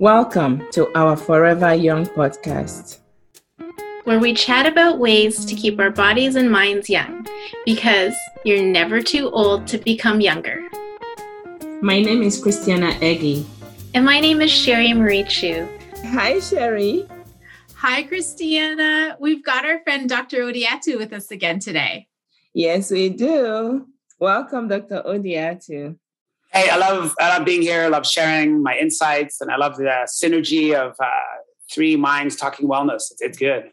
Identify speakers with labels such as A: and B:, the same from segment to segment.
A: Welcome to our Forever Young podcast,
B: where we chat about ways to keep our bodies and minds young because you're never too old to become younger.
A: My name is Christiana Eggy.
B: And my name is Sherry Marie Chu.
A: Hi, Sherry.
C: Hi, Christiana. We've got our friend Dr. Odiatu with us again today.
A: Yes, we do. Welcome, Dr. Odiatu.
D: Hey, I love I love being here. I love sharing my insights, and I love the synergy of uh, three minds talking wellness. It's, it's good.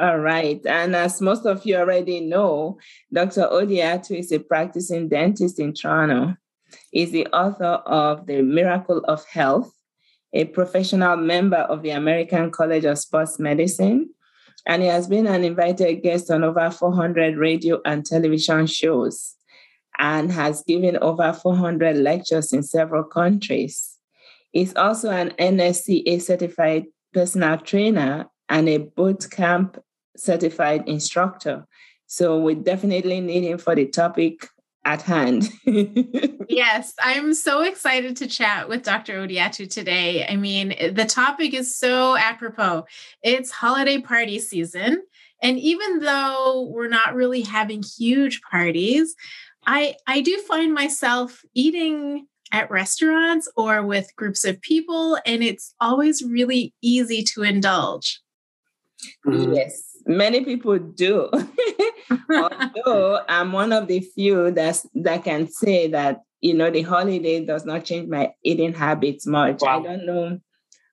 A: All right. And as most of you already know, Dr. Odiatu is a practicing dentist in Toronto. He's the author of The Miracle of Health, a professional member of the American College of Sports Medicine, and he has been an invited guest on over 400 radio and television shows and has given over 400 lectures in several countries. He's also an NSCA certified personal trainer and a boot camp certified instructor. So we definitely need him for the topic at hand.
C: yes, I'm so excited to chat with Dr. Odiatu today. I mean, the topic is so apropos. It's holiday party season. And even though we're not really having huge parties, I I do find myself eating at restaurants or with groups of people and it's always really easy to indulge.
A: Mm-hmm. Yes, many people do. Although I'm one of the few that's that can say that you know the holiday does not change my eating habits much. Wow. I don't know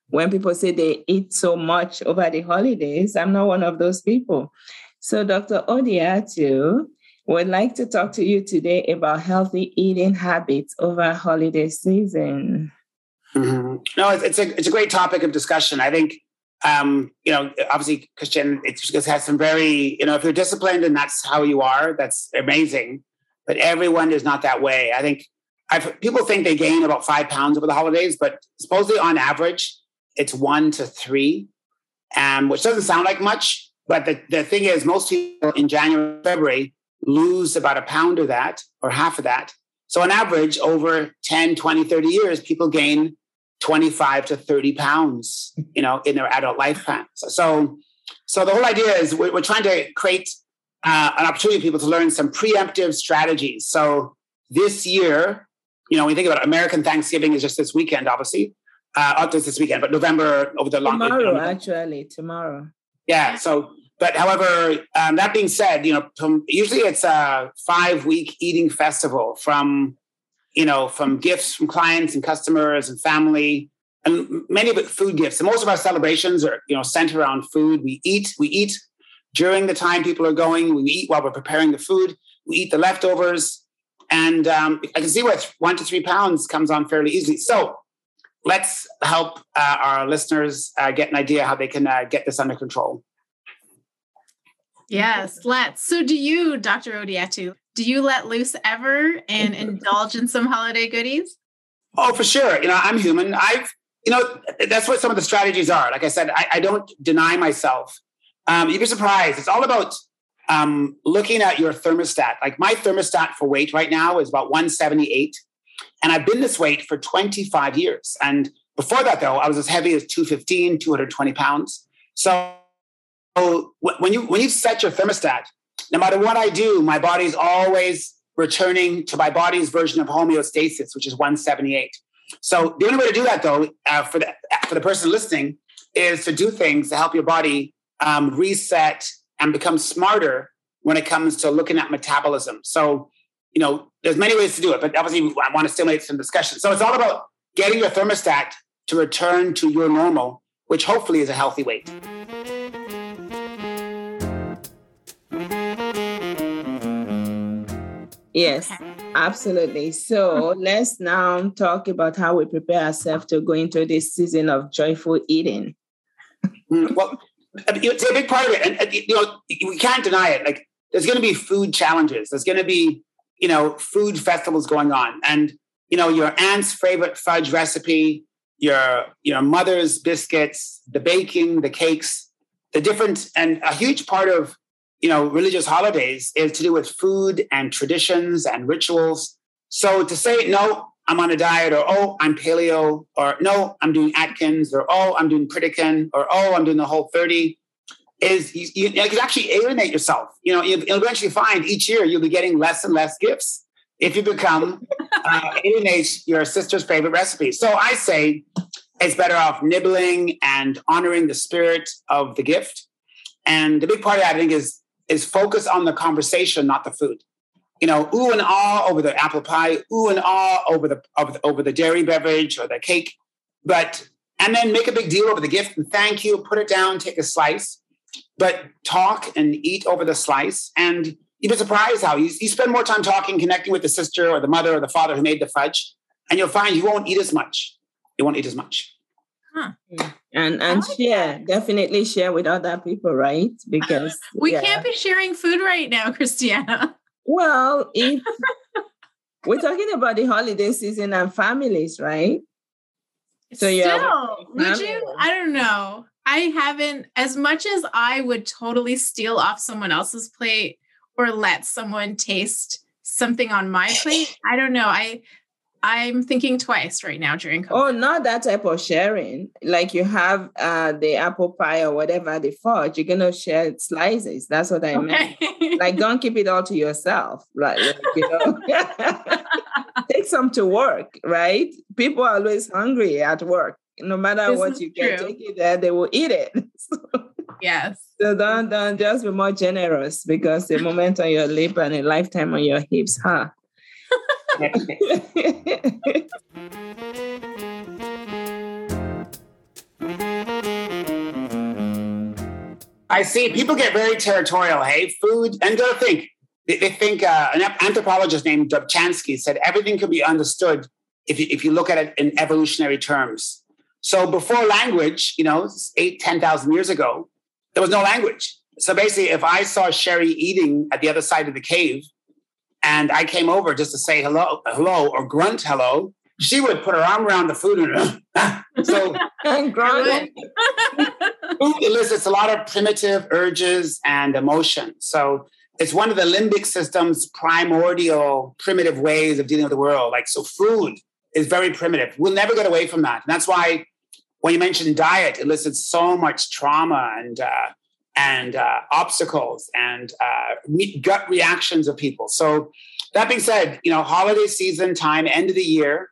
A: when people say they eat so much over the holidays. I'm not one of those people. So Dr. Odiatu, would like to talk to you today about healthy eating habits over holiday season.
D: Mm-hmm. No, it's, it's, a it's a great topic of discussion. I think um, you know, obviously, Christian, it just has some very, you know, if you're disciplined and that's how you are, that's amazing. But everyone is not that way. I think I've, people think they gain about five pounds over the holidays, but supposedly on average, it's one to three, um, which doesn't sound like much. But the, the thing is, most people in January, February lose about a pound of that or half of that. So on average, over 10, 20, 30 years, people gain 25 to 30 pounds, you know, in their adult lifespan. So, so, so the whole idea is we're, we're trying to create uh, an opportunity for people to learn some preemptive strategies. So this year, you know, when you think about it, American Thanksgiving is just this weekend, obviously. Uh, not just this weekend, but November over the
A: long tomorrow, actually tomorrow.
D: Yeah. So, but however, um, that being said, you know, usually it's a five week eating festival from you know, from gifts from clients and customers and family, and many of it food gifts. And most of our celebrations are, you know, centered around food. We eat, we eat during the time people are going. We eat while we're preparing the food. We eat the leftovers, and um, I can see where one to three pounds comes on fairly easily. So let's help uh, our listeners uh, get an idea how they can uh, get this under control.
C: Yes, let's. So, do you, Dr. Odiatu, do you let loose ever and indulge in some holiday goodies?
D: Oh, for sure. You know, I'm human. I've, you know, that's what some of the strategies are. Like I said, I, I don't deny myself. Um, you'd be surprised. It's all about um, looking at your thermostat. Like my thermostat for weight right now is about 178. And I've been this weight for 25 years. And before that, though, I was as heavy as 215, 220 pounds. So when you when you set your thermostat, no matter what I do, my body's always returning to my body's version of homeostasis, which is 178. So the only way to do that, though, uh, for the for the person listening, is to do things to help your body um, reset and become smarter when it comes to looking at metabolism. So, you know, there's many ways to do it, but obviously, I want to stimulate some discussion. So it's all about getting your thermostat to return to your normal, which hopefully is a healthy weight.
A: Yes, okay. absolutely. So let's now talk about how we prepare ourselves to go into this season of joyful eating.
D: Mm, well, it's a big part of it, and you know we can't deny it. Like there's going to be food challenges. There's going to be you know food festivals going on, and you know your aunt's favorite fudge recipe, your your mother's biscuits, the baking, the cakes, the different, and a huge part of you know, religious holidays is to do with food and traditions and rituals. So to say, no, I'm on a diet, or oh, I'm paleo, or no, I'm doing Atkins, or oh, I'm doing Pritikin, or oh, I'm doing the whole 30, is you, you, you can actually alienate yourself. You know, you'll eventually find each year you'll be getting less and less gifts if you become uh, alienate your sister's favorite recipe. So I say it's better off nibbling and honoring the spirit of the gift. And the big part of that, I think, is is focus on the conversation, not the food you know, ooh and ah over the apple pie, ooh and ah over the over the, dairy beverage or the cake, but and then make a big deal over the gift and thank you, put it down, take a slice, but talk and eat over the slice. And you'd be surprised how you, you spend more time talking, connecting with the sister or the mother or the father who made the fudge, and you'll find you won't eat as much. You won't eat as much.
A: Huh. Mm. And and like share, that. definitely share with other people, right? Because
C: we yeah. can't be sharing food right now, Christiana.
A: Well, if we're talking about the holiday season and families, right?
C: So yeah, would you? I don't know. I haven't as much as I would totally steal off someone else's plate or let someone taste something on my plate. I don't know. I I'm thinking twice right now during COVID.
A: Oh, not that type of sharing. Like you have uh, the apple pie or whatever, the fudge, you're gonna share slices. That's what I okay. meant. like don't keep it all to yourself. Right. Like, you know. Take some to work, right? People are always hungry at work. No matter this what you get, take it there, they will eat it.
C: so, yes.
A: So don't don't just be more generous because a moment on your lip and a lifetime on your hips, huh?
D: I see people get very territorial. Hey, food, and go think. They, they think uh, an anthropologist named Dobzhansky said everything can be understood if you, if you look at it in evolutionary terms. So before language, you know, eight, 10,000 years ago, there was no language. So basically, if I saw Sherry eating at the other side of the cave, and I came over just to say hello, hello, or grunt hello. She would put her arm around the food and so grunt. food elicits a lot of primitive urges and emotions. So it's one of the limbic system's primordial primitive ways of dealing with the world. Like so, food is very primitive. We'll never get away from that. And that's why when you mention diet, it elicits so much trauma and uh, and uh, obstacles and uh, gut reactions of people. So that being said, you know, holiday season time, end of the year,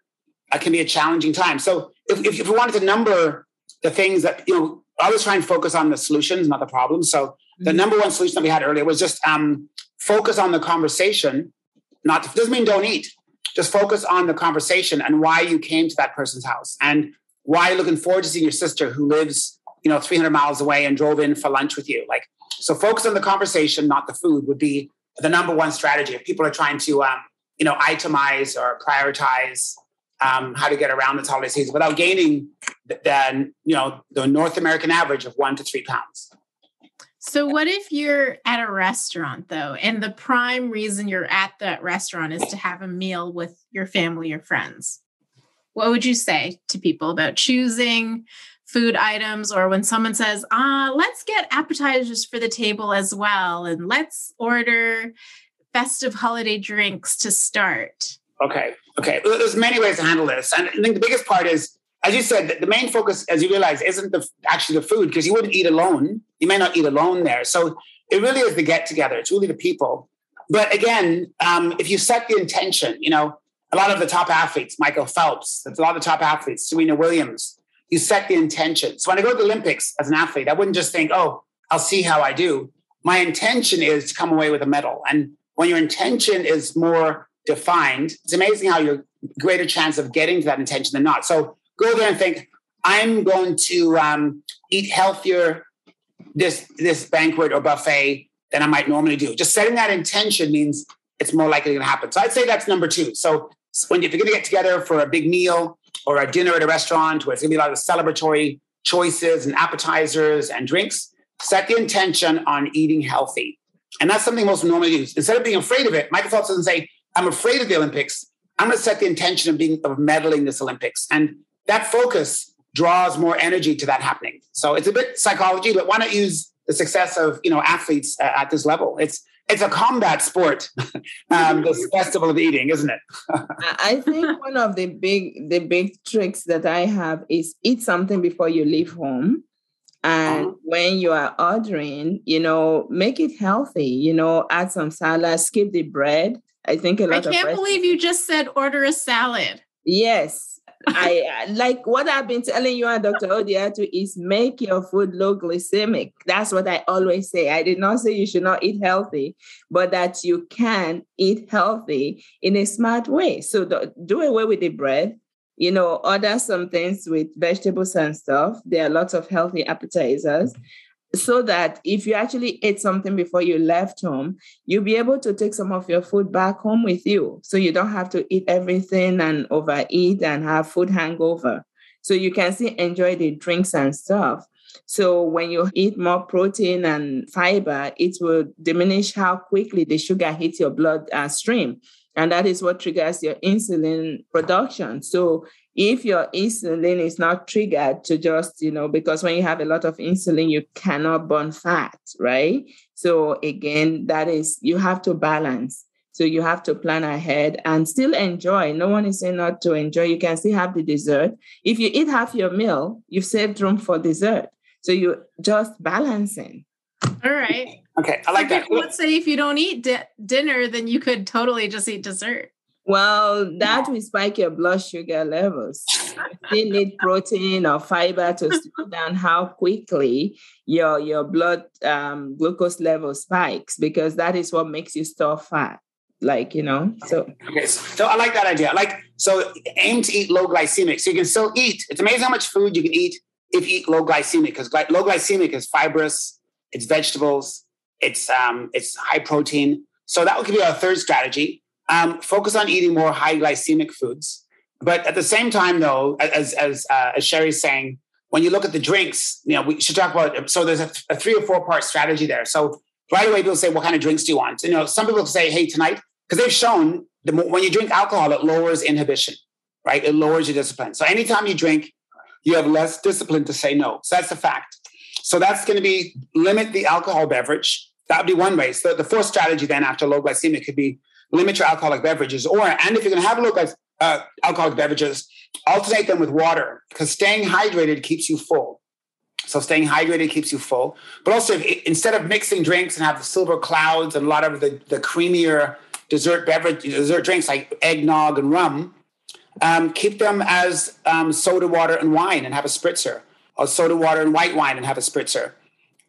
D: uh, can be a challenging time. So if, if, we wanted to number the things that, you know, I was trying to focus on the solutions, not the problems. So the mm-hmm. number one solution that we had earlier was just um, focus on the conversation. Not doesn't mean don't eat. Just focus on the conversation and why you came to that person's house and why you're looking forward to seeing your sister who lives you know 300 miles away and drove in for lunch with you. Like so focus on the conversation not the food would be the number one strategy. If people are trying to um, you know itemize or prioritize um, how to get around this holiday season without gaining the, the you know the north american average of one to three pounds.
C: So what if you're at a restaurant though and the prime reason you're at that restaurant is to have a meal with your family or friends? What would you say to people about choosing food items or when someone says, ah, let's get appetizers for the table as well, and let's order festive holiday drinks to start?
D: Okay. Okay. There's many ways to handle this. And I think the biggest part is, as you said, the main focus, as you realize, isn't the actually the food because you wouldn't eat alone. You may not eat alone there. So it really is the get together. It's really the people. But again, um, if you set the intention, you know, a lot of the top athletes, Michael Phelps, that's a lot of the top athletes, Serena Williams, you set the intention. So when I go to the Olympics as an athlete, I wouldn't just think, oh, I'll see how I do. My intention is to come away with a medal. And when your intention is more defined, it's amazing how you're greater chance of getting to that intention than not. So go there and think, I'm going to um, eat healthier this this banquet or buffet than I might normally do. Just setting that intention means it's more likely to happen. So I'd say that's number two. So when if you're going to get together for a big meal, or a dinner at a restaurant where it's going to be a lot of celebratory choices and appetizers and drinks, set the intention on eating healthy. And that's something most normally do. Instead of being afraid of it, Michael Phelps doesn't say, I'm afraid of the Olympics. I'm going to set the intention of being of medaling this Olympics. And that focus draws more energy to that happening. So it's a bit psychology, but why not use the success of you know athletes uh, at this level? It's it's a combat sport, um, this festival of eating, isn't it?
A: I think one of the big the big tricks that I have is eat something before you leave home. And uh-huh. when you are ordering, you know, make it healthy, you know, add some salad, skip the bread. I think a lot of
C: I can't believe you just said order a salad.
A: Yes. I like what I've been telling you and Dr. Odiatu is make your food low glycemic. That's what I always say. I did not say you should not eat healthy, but that you can eat healthy in a smart way. So the, do away with the bread. You know, order some things with vegetables and stuff. There are lots of healthy appetizers so that if you actually ate something before you left home, you'll be able to take some of your food back home with you. So you don't have to eat everything and overeat and have food hangover. So you can still enjoy the drinks and stuff. So when you eat more protein and fiber, it will diminish how quickly the sugar hits your blood stream. And that is what triggers your insulin production. So if your insulin is not triggered to just, you know, because when you have a lot of insulin, you cannot burn fat, right? So again, that is, you have to balance. So you have to plan ahead and still enjoy. No one is saying not to enjoy. You can still have the dessert. If you eat half your meal, you've saved room for dessert. So you just balancing.
C: All right.
D: Okay, I like
C: so
D: that.
C: Let's say if you don't eat di- dinner, then you could totally just eat dessert.
A: Well, that will spike your blood sugar levels. you need protein or fiber to slow down how quickly your your blood um, glucose level spikes because that is what makes you store fat. Like you know, so
D: okay. So I like that idea. Like so, aim to eat low glycemic, so you can still eat. It's amazing how much food you can eat if you eat low glycemic because low glycemic is fibrous, it's vegetables, it's um, it's high protein. So that would be our third strategy um, focus on eating more high glycemic foods. But at the same time, though, as as uh, as Sherry's saying, when you look at the drinks, you know, we should talk about. So there's a, a three or four part strategy there. So right away, people say, "What kind of drinks do you want?" You know, some people say, "Hey, tonight," because they've shown the when you drink alcohol, it lowers inhibition, right? It lowers your discipline. So anytime you drink, you have less discipline to say no. So that's a fact. So that's going to be limit the alcohol beverage. That would be one way. So the fourth strategy then after low glycemic could be limit your alcoholic beverages, or and if you're going to have low uh, alcoholic beverages, alternate them with water because staying hydrated keeps you full. So staying hydrated keeps you full. But also, if, instead of mixing drinks and have the silver clouds and a lot of the, the creamier dessert beverage, dessert drinks like eggnog and rum, um, keep them as um, soda water and wine and have a spritzer, or soda water and white wine and have a spritzer.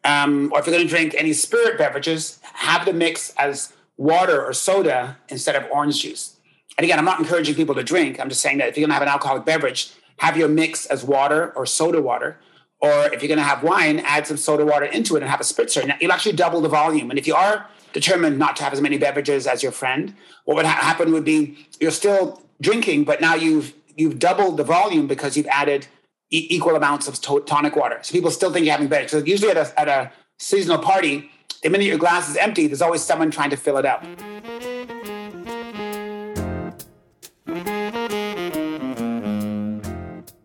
D: Um, or if you're going to drink any spirit beverages, have the mix as water or soda instead of orange juice. And again, I'm not encouraging people to drink. I'm just saying that if you're going to have an alcoholic beverage, have your mix as water or soda water. Or if you're going to have wine, add some soda water into it and have a spritzer. And you'll actually double the volume. And if you are determined not to have as many beverages as your friend, what would ha- happen would be you're still drinking, but now you've you've doubled the volume because you've added e- equal amounts of to- tonic water. So people still think you're having better. So usually at a, at a seasonal party, the minute your glass is empty, there's always someone trying to fill it up.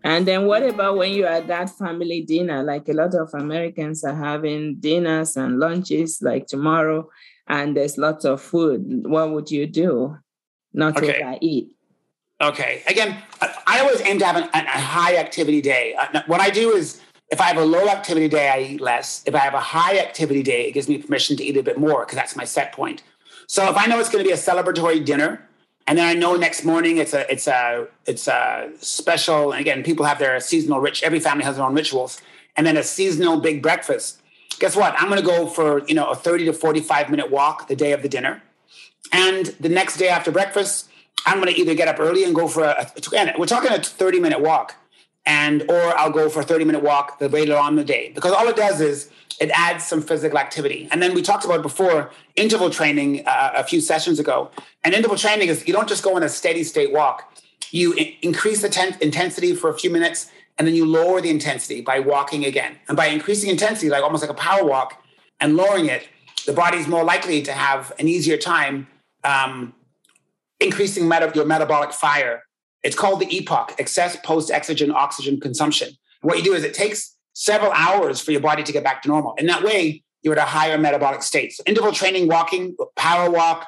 A: And then what about when you're at that family dinner? Like a lot of Americans are having dinners and lunches like tomorrow, and there's lots of food. What would you do? Not okay. to eat.
D: Okay. Again, I always aim to have an, a high activity day. Uh, what I do is if I have a low activity day, I eat less. If I have a high activity day, it gives me permission to eat a bit more because that's my set point. So if I know it's going to be a celebratory dinner, and then I know next morning it's a it's a it's a special. And again, people have their seasonal rich. Every family has their own rituals, and then a seasonal big breakfast. Guess what? I'm going to go for you know a 30 to 45 minute walk the day of the dinner, and the next day after breakfast, I'm going to either get up early and go for a. We're talking a 30 minute walk and or I'll go for a 30 minute walk the later on in the day because all it does is it adds some physical activity. And then we talked about before interval training uh, a few sessions ago. And interval training is you don't just go on a steady state walk. You increase the ten- intensity for a few minutes and then you lower the intensity by walking again. And by increasing intensity, like almost like a power walk, and lowering it, the body's more likely to have an easier time um, increasing meta- your metabolic fire it's called the EPOC, excess post exogen oxygen consumption. What you do is it takes several hours for your body to get back to normal. In that way, you're at a higher metabolic state. So interval training, walking, power walk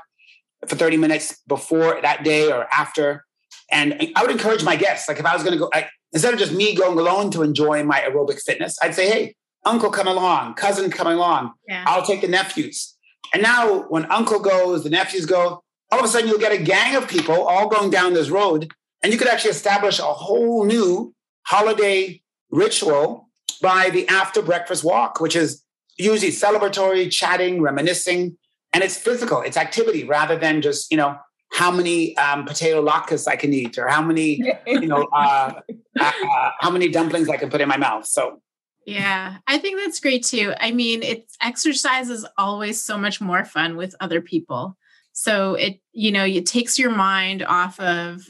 D: for 30 minutes before that day or after. And I would encourage my guests, like if I was going to go, I, instead of just me going alone to enjoy my aerobic fitness, I'd say, hey, uncle come along, cousin come along. Yeah. I'll take the nephews. And now when uncle goes, the nephews go, all of a sudden you'll get a gang of people all going down this road. And you could actually establish a whole new holiday ritual by the after breakfast walk, which is usually celebratory, chatting, reminiscing, and it's physical. It's activity rather than just you know how many um, potato latkes I can eat or how many you know uh, uh, uh, how many dumplings I can put in my mouth. So
C: yeah, I think that's great too. I mean, it's exercise is always so much more fun with other people. So it, you know, it takes your mind off of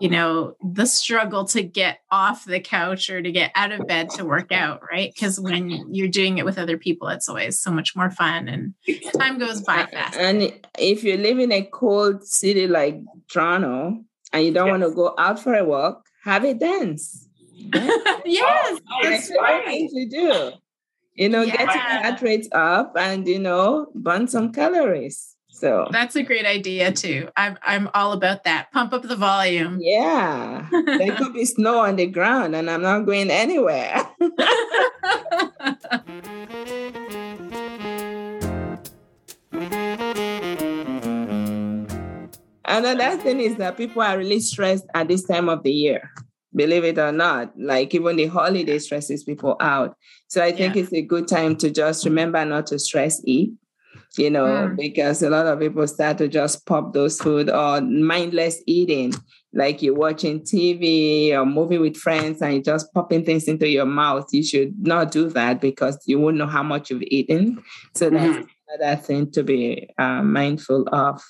C: you know the struggle to get off the couch or to get out of bed to work out right? Because when you're doing it with other people it's always so much more fun and time goes by fast.
A: and if you live in a cold city like toronto and you don't yes. want to go out for a walk have a dance
C: yes oh, that's right.
A: things you do. You know yeah. get your heart rate up and you know burn some calories so
C: that's a great idea too. I'm I'm all about that. Pump up the volume.
A: Yeah. there could be snow on the ground and I'm not going anywhere. And another thing is that people are really stressed at this time of the year. Believe it or not, like even the holiday stresses people out. So I think yeah. it's a good time to just remember not to stress eat you know, mm. because a lot of people start to just pop those food or mindless eating, like you're watching TV or movie with friends and you're just popping things into your mouth. You should not do that because you won't know how much you've eaten. So that's mm. another thing to be uh, mindful of.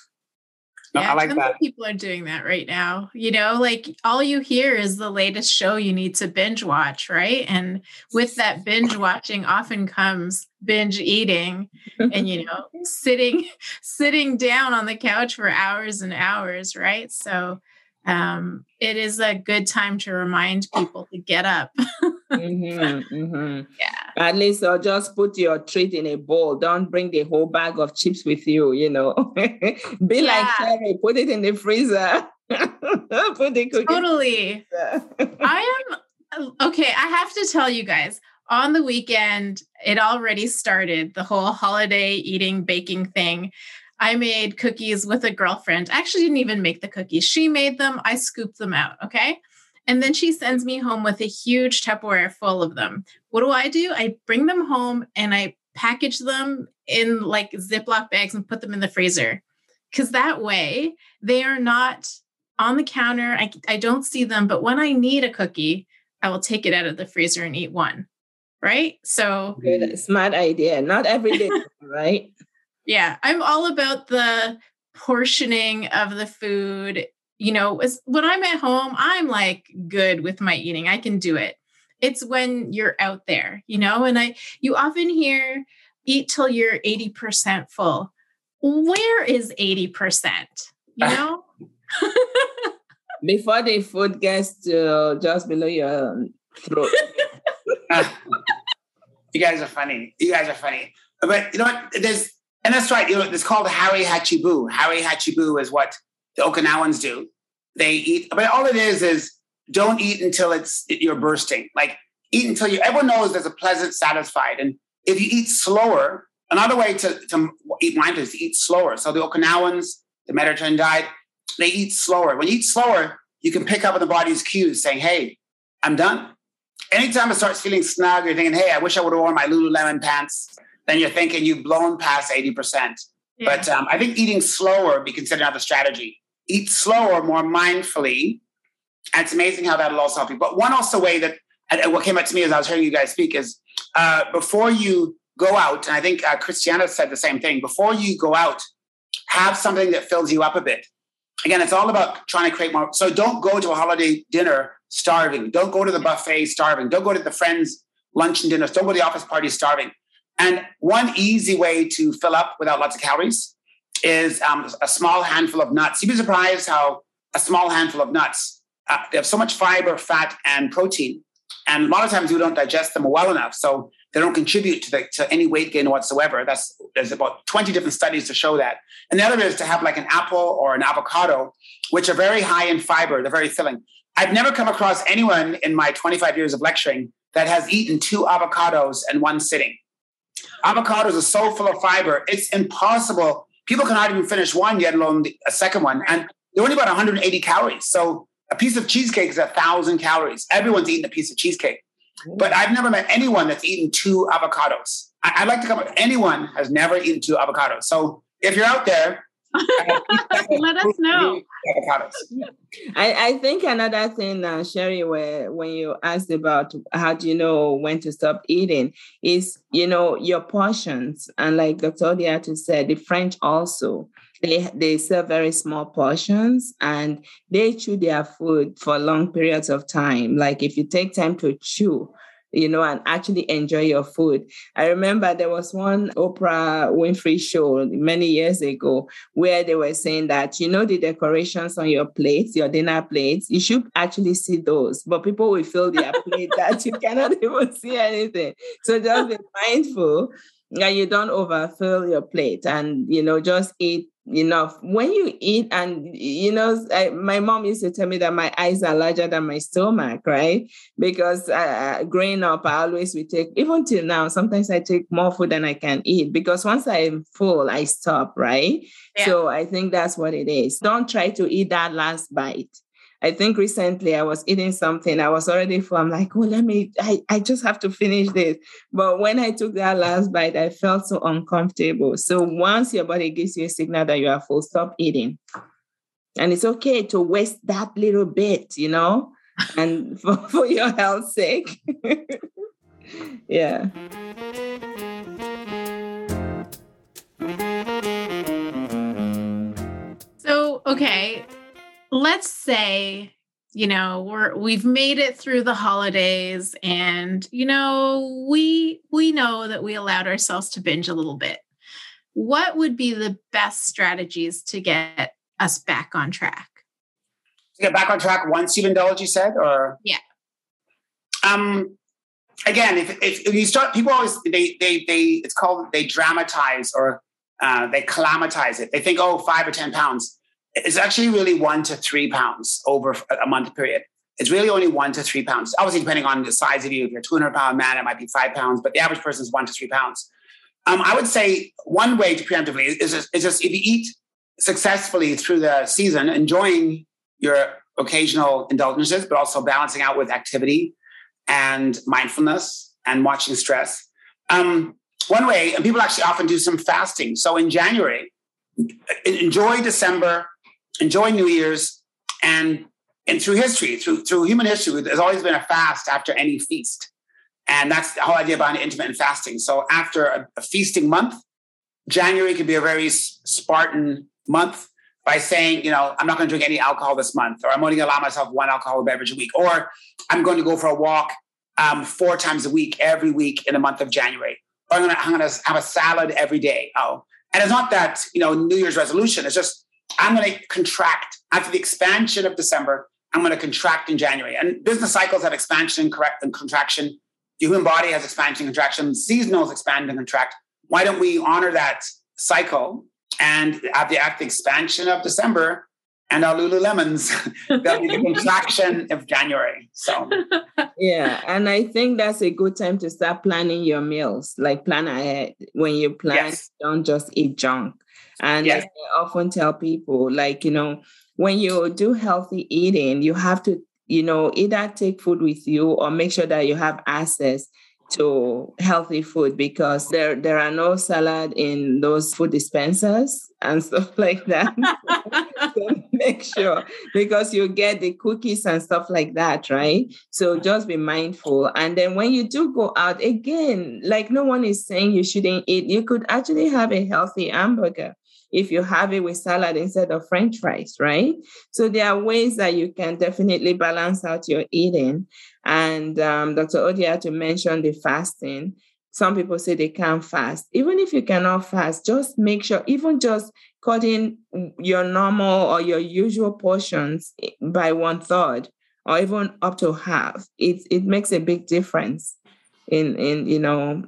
C: No, yeah, I like that. People are doing that right now. You know, like all you hear is the latest show you need to binge watch, right? And with that binge watching often comes binge eating and you know, sitting sitting down on the couch for hours and hours, right? So um, it is a good time to remind people to get up. mm-hmm,
A: mm-hmm. Yeah. At least or just put your treat in a bowl. Don't bring the whole bag of chips with you, you know. Be yeah. like Terry, put it in the freezer. put
C: the cookie. Totally. I am okay. I have to tell you guys, on the weekend, it already started the whole holiday eating, baking thing. I made cookies with a girlfriend. I actually didn't even make the cookies. She made them. I scooped them out. Okay. And then she sends me home with a huge Tupperware full of them. What do I do? I bring them home and I package them in like Ziploc bags and put them in the freezer. Because that way they are not on the counter. I, I don't see them. But when I need a cookie, I will take it out of the freezer and eat one. Right. So,
A: Good, smart idea. Not every day, right?
C: Yeah, I'm all about the portioning of the food. You know, when I'm at home, I'm like good with my eating. I can do it. It's when you're out there, you know, and I you often hear eat till you're 80% full. Where is 80%? You know?
A: Before the food gets to uh, just below your um, throat. Ah.
D: you guys are funny. You guys are funny. But you know what? There's and that's right. You know, it's called Hara Hachi Bu. Hari Hachibu is what the Okinawans do. They eat, but all it is is don't eat until it's you're bursting. Like eat until you. Everyone knows there's a pleasant, satisfied, and if you eat slower, another way to, to eat mindfully is to eat slower. So the Okinawans, the Mediterranean diet, they eat slower. When you eat slower, you can pick up on the body's cues, saying, "Hey, I'm done." Anytime it starts feeling snug, you're thinking, "Hey, I wish I would have worn my Lululemon pants." then you're thinking you've blown past 80%. Yeah. But um, I think eating slower be considered another strategy. Eat slower, more mindfully. And it's amazing how that'll also help you. But one also way that what came up to me as I was hearing you guys speak is uh, before you go out, and I think uh, Christiana said the same thing, before you go out, have something that fills you up a bit. Again, it's all about trying to create more. So don't go to a holiday dinner starving. Don't go to the buffet starving. Don't go to the friends' lunch and dinners. Don't go to the office party starving. And one easy way to fill up without lots of calories is um, a small handful of nuts. You'd be surprised how a small handful of nuts uh, they have so much fiber, fat, and protein And a lot of times you don't digest them well enough. So they don't contribute to, the, to any weight gain whatsoever. That's there's about 20 different studies to show that. And the other is to have like an apple or an avocado, which are very high in fiber, they're very filling. I've never come across anyone in my 25 years of lecturing that has eaten two avocados in one sitting. Avocados are so full of fiber, it's impossible. People cannot even finish one, yet alone a second one. And they're only about 180 calories. So a piece of cheesecake is a thousand calories. Everyone's eating a piece of cheesecake. But I've never met anyone that's eaten two avocados. I, would like to come up. Anyone has never eaten two avocados. So if you're out there,
C: let us know.
A: I, I think another thing, uh, Sherry, where when you asked about how do you know when to stop eating, is you know your portions, and like Dr. Odiatu said, the French also they they serve very small portions and they chew their food for long periods of time like if you take time to chew you know, and actually enjoy your food. I remember there was one Oprah Winfrey show many years ago where they were saying that, you know, the decorations on your plates, your dinner plates, you should actually see those, but people will fill their plate that you cannot even see anything. So just be mindful that you don't overfill your plate and, you know, just eat enough. When you eat, and you know, I, my mom used to tell me that my eyes are larger than my stomach, right? Because uh, growing up, I always would take, even till now, sometimes I take more food than I can eat because once I'm full, I stop, right? Yeah. So I think that's what it is. Don't try to eat that last bite I think recently I was eating something. I was already full. I'm like, oh, let me, I, I just have to finish this. But when I took that last bite, I felt so uncomfortable. So once your body gives you a signal that you are full, stop eating. And it's okay to waste that little bit, you know, and for, for your health's sake. yeah.
C: So, okay, let's say you know we're we've made it through the holidays and you know we we know that we allowed ourselves to binge a little bit. What would be the best strategies to get us back on track?
D: To get back on track once you've indulged you said or?
C: Yeah.
D: Um again if, if, if you start people always they they they it's called they dramatize or uh, they calamitize it. They think oh five or ten pounds it's actually really one to three pounds over a month period. It's really only one to three pounds. Obviously, depending on the size of you, if you're a 200 pound man, it might be five pounds, but the average person is one to three pounds. Um, I would say one way to preemptively is just, is just if you eat successfully through the season, enjoying your occasional indulgences, but also balancing out with activity and mindfulness and watching stress. Um, one way, and people actually often do some fasting. So in January, enjoy December, enjoy New Year's, and and through history, through through human history, there's always been a fast after any feast, and that's the whole idea behind intermittent fasting. So after a, a feasting month, January can be a very Spartan month by saying, you know, I'm not going to drink any alcohol this month, or I'm only going to allow myself one alcoholic beverage a week, or I'm going to go for a walk um, four times a week every week in the month of January, or I'm going to have a salad every day. Oh, and it's not that you know New Year's resolution. It's just I'm going to contract after the expansion of December. I'm going to contract in January. And business cycles have expansion and, correct, and contraction. The human body has expansion and contraction. Seasonals expand and contract. Why don't we honor that cycle and at the, at the expansion of December and our Lululemons, there'll be the contraction of January. So,
A: yeah, and I think that's a good time to start planning your meals. Like plan ahead. When you plan, yes. don't just eat junk. And yes. I often tell people, like, you know, when you do healthy eating, you have to, you know, either take food with you or make sure that you have access to healthy food because there there are no salad in those food dispensers and stuff like that. so make sure because you get the cookies and stuff like that, right? So just be mindful. And then when you do go out again, like no one is saying you shouldn't eat, you could actually have a healthy hamburger if you have it with salad instead of french fries, right? So there are ways that you can definitely balance out your eating. And um, Dr. Odiatu mentioned the fasting. Some people say they can't fast. Even if you cannot fast, just make sure, even just cutting your normal or your usual portions by one third or even up to half, it, it makes a big difference in, in, you know,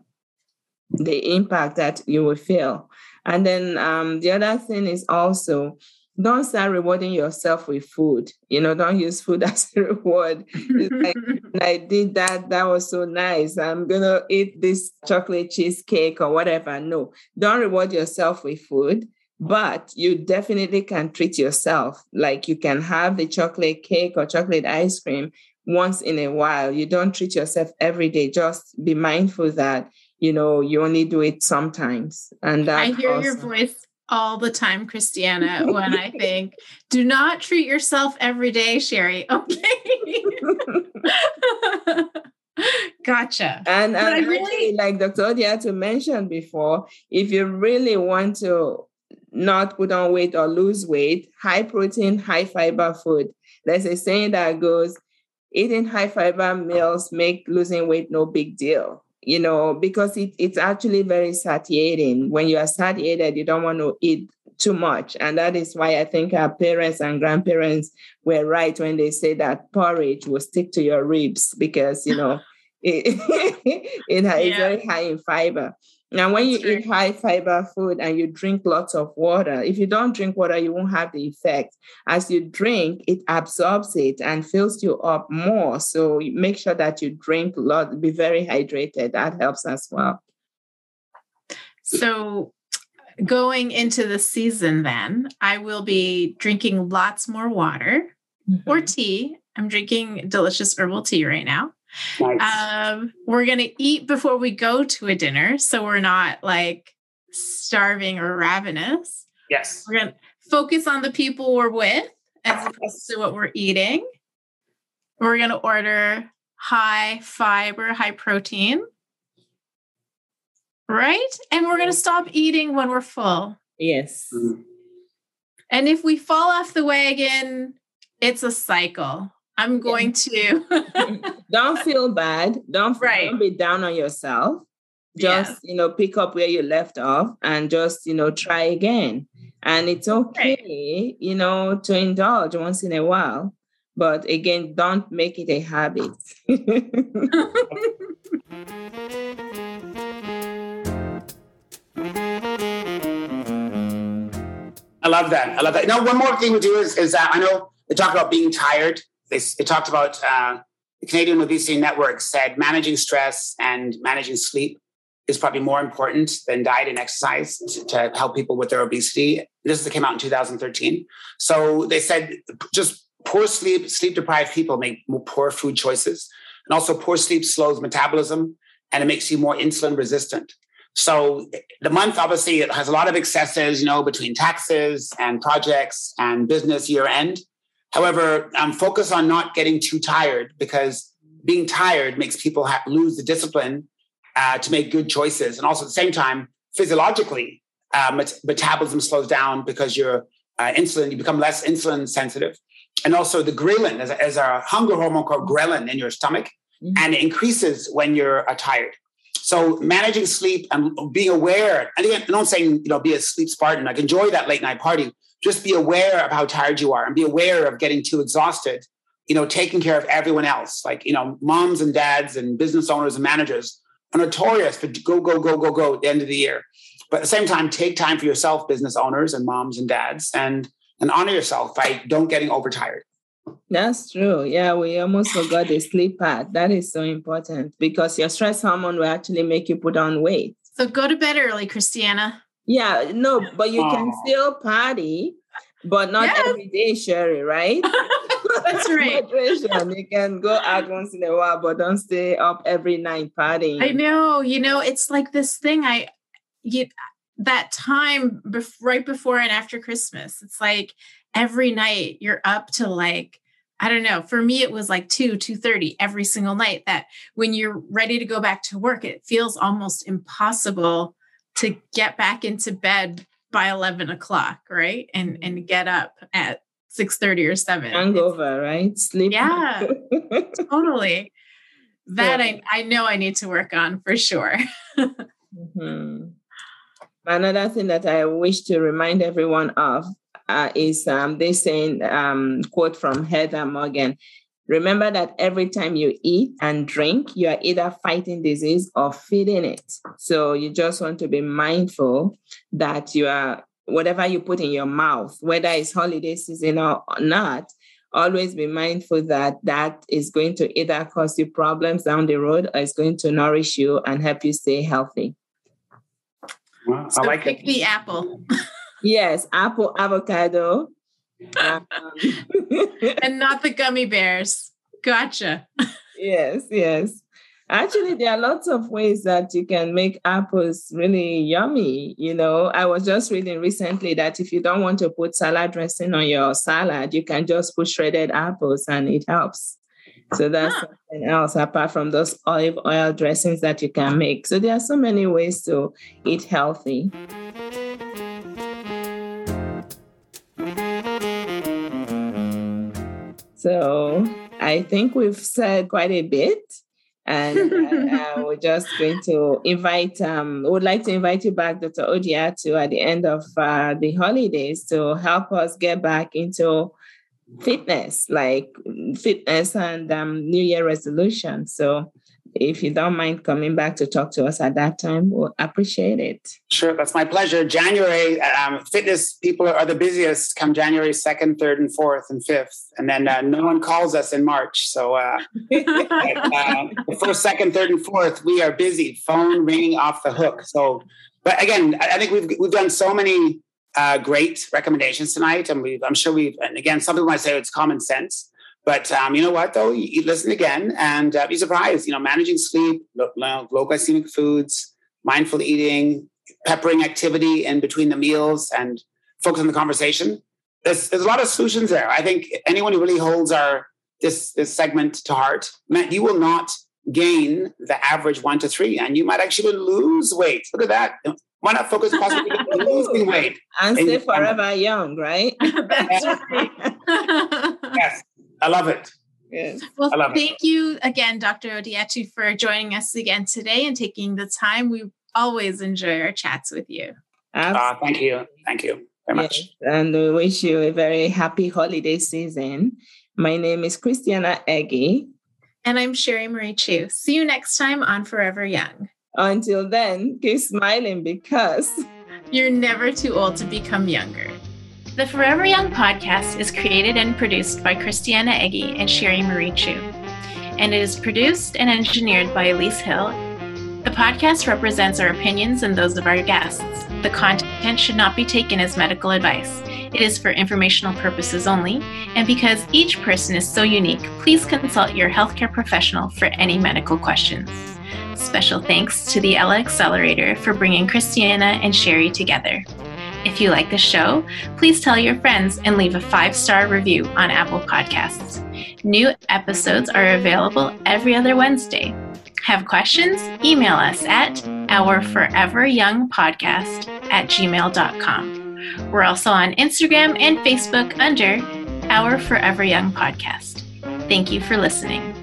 A: the impact that you will feel. And then um, the other thing is also don't start rewarding yourself with food. You know, don't use food as a reward. like, I did that. That was so nice. I'm gonna eat this chocolate cheesecake or whatever. No, don't reward yourself with food. But you definitely can treat yourself. Like you can have the chocolate cake or chocolate ice cream once in a while. You don't treat yourself every day. Just be mindful that you know you only do it sometimes. And that
C: I hear your voice all the time, Christiana, when I think, do not treat yourself every day, Sherry. Okay. gotcha.
A: And, and really, actually, like Dr. Odiatu mention before, if you really want to not put on weight or lose weight, high protein, high fiber food. There's a saying that goes, eating high fiber meals make losing weight no big deal you know, because it, it's actually very satiating. When you are satiated, you don't want to eat too much. And that is why I think our parents and grandparents were right when they say that porridge will stick to your ribs because, you know, it, it is yeah. very high in fiber. Now, when you eat high fiber food and you drink lots of water, if you don't drink water, you won't have the effect. As you drink, it absorbs it and fills you up more. So make sure that you drink a lot, be very hydrated. That helps as well.
C: So, going into the season, then I will be drinking lots more water mm-hmm. or tea. I'm drinking delicious herbal tea right now. Nice. Um, we're going to eat before we go to a dinner. So we're not like starving or ravenous.
D: Yes.
C: We're going to focus on the people we're with as opposed to what we're eating. We're going to order high fiber, high protein. Right? And we're going to stop eating when we're full.
A: Yes. Mm-hmm.
C: And if we fall off the wagon, it's a cycle. I'm going to.
A: don't feel bad. Don't, right. don't be down on yourself. Just, yeah. you know, pick up where you left off and just, you know, try again. And it's okay, right. you know, to indulge once in a while. But again, don't make it a habit.
D: I love that. I love that. Now, one more thing we do is, is that I know they talk about being tired they, it talked about uh, the Canadian Obesity Network said managing stress and managing sleep is probably more important than diet and exercise to, to help people with their obesity. This came out in 2013. So they said just poor sleep, sleep deprived people make poor food choices. And also, poor sleep slows metabolism and it makes you more insulin resistant. So the month obviously it has a lot of excesses, you know, between taxes and projects and business year end. However, I'm focused on not getting too tired because being tired makes people ha- lose the discipline uh, to make good choices. And also at the same time, physiologically, uh, met- metabolism slows down because your uh, insulin, you become less insulin sensitive. And also the ghrelin, as a, as a hunger hormone called ghrelin in your stomach, mm-hmm. and it increases when you're uh, tired. So managing sleep and being aware, and again, I'm not saying, you know, be a sleep Spartan, like enjoy that late night party, just be aware of how tired you are and be aware of getting too exhausted you know taking care of everyone else like you know moms and dads and business owners and managers are notorious for go go go go go at the end of the year but at the same time take time for yourself business owners and moms and dads and and honor yourself by don't getting overtired
A: that's true. Yeah, we almost forgot the sleep part. That is so important because your stress hormone will actually make you put on weight.
C: So go to bed early, Christiana.
A: Yeah, no, but you can still party, but not yes. every day, Sherry, right?
C: That's right.
A: you can go out once in a while, but don't stay up every night partying.
C: I know. You know, it's like this thing I you that time bef- right before and after Christmas. It's like every night you're up to like I don't know. For me, it was like two, two thirty every single night. That when you're ready to go back to work, it feels almost impossible to get back into bed by 11 o'clock right? And and get up at 6 30 or 7
A: hangover right? Sleep.
C: Yeah totally. That yeah. I, I know i need to work on for sure.
A: Mm-hmm. another thing that i wish to remind everyone of uh, is um, this saying um, quote from heather morgan Remember that every time you eat and drink, you are either fighting disease or feeding it. So you just want to be mindful that you are, whatever you put in your mouth, whether it's holiday season or not, always be mindful that that is going to either cause you problems down the road or it's going to nourish you and help you stay healthy.
D: Well,
E: So
D: I like
E: pick
D: it.
E: the apple
A: Yes, apple, avocado. Um,
E: and not the gummy bears. Gotcha.
A: yes, yes. Actually, there are lots of ways that you can make apples really yummy. You know, I was just reading recently that if you don't want to put salad dressing on your salad, you can just put shredded apples and it helps. So that's
E: Ah.
A: something else apart from those olive oil dressings that you can make. So there are so many ways to eat healthy. So I think we've said quite a bit. And uh, uh, we're just going to invite, um, would like to invite you back, Dr. Odiatu, at the end of uh, the holidays to help us get back into fitness, like fitness and um, New Year resolution. So if you don't mind coming back to talk to us at that time, we'll appreciate it.
D: Sure, that's my pleasure. January, um, fitness people are the busiest come January 2nd, 3rd, and 4th, and 5th. And then uh, no one calls us in March. So uh, uh, the first, second, third, and fourth, we are busy, phone ringing off the hook. So, but again, I think we've, we've done so many uh, great recommendations tonight. And we've, I'm sure we've, and again, some people might say it's common sense. But um, you know what, though? You, you listen again and uh, be surprised. You know, managing sleep, low, low glycemic foods, mindful eating, peppering activity in between the meals, and focus on the conversation. There's, there's a lot of solutions there. I think anyone who really holds our this this segment to heart, man, you will not gain the average one to three, and you might actually lose weight. Look at that. Why not focus possibly on losing weight?
A: And
D: And-
A: stay forever young, right?
E: That's right.
D: Yes, I love it.
A: yes.
E: well,
D: I love it.
E: thank you again, Dr. Odiatu, for joining us again today and taking the time. We always enjoy our chats with you.
D: Uh, thank you. Thank you very much.
A: Yes, and we wish you a very happy holiday season. My name is Christiana Eggy.
E: And I'm Sherry Marie Chu. See you next time on Forever Young.
A: Until then, keep smiling because
E: You're never too old to become younger.
C: The Forever Young podcast is created and produced by Christiana Eggy and Sherry Marie Chu, and it is produced and engineered by Elise Hill. The podcast represents our opinions and those of our guests. The content should not be taken as medical advice. It is for informational purposes only, and because each person is so unique, please consult your healthcare professional for any medical questions. Special thanks to the Ella Accelerator for bringing Christiana and Sherry together. If you like the show, please tell your friends and leave a five star review on Apple Podcasts. New episodes are available every other Wednesday. Have questions? Email us at ourforeveryoungpodcast at gmail.com. We're also on Instagram and Facebook under Our Forever Young Podcast. Thank you for listening.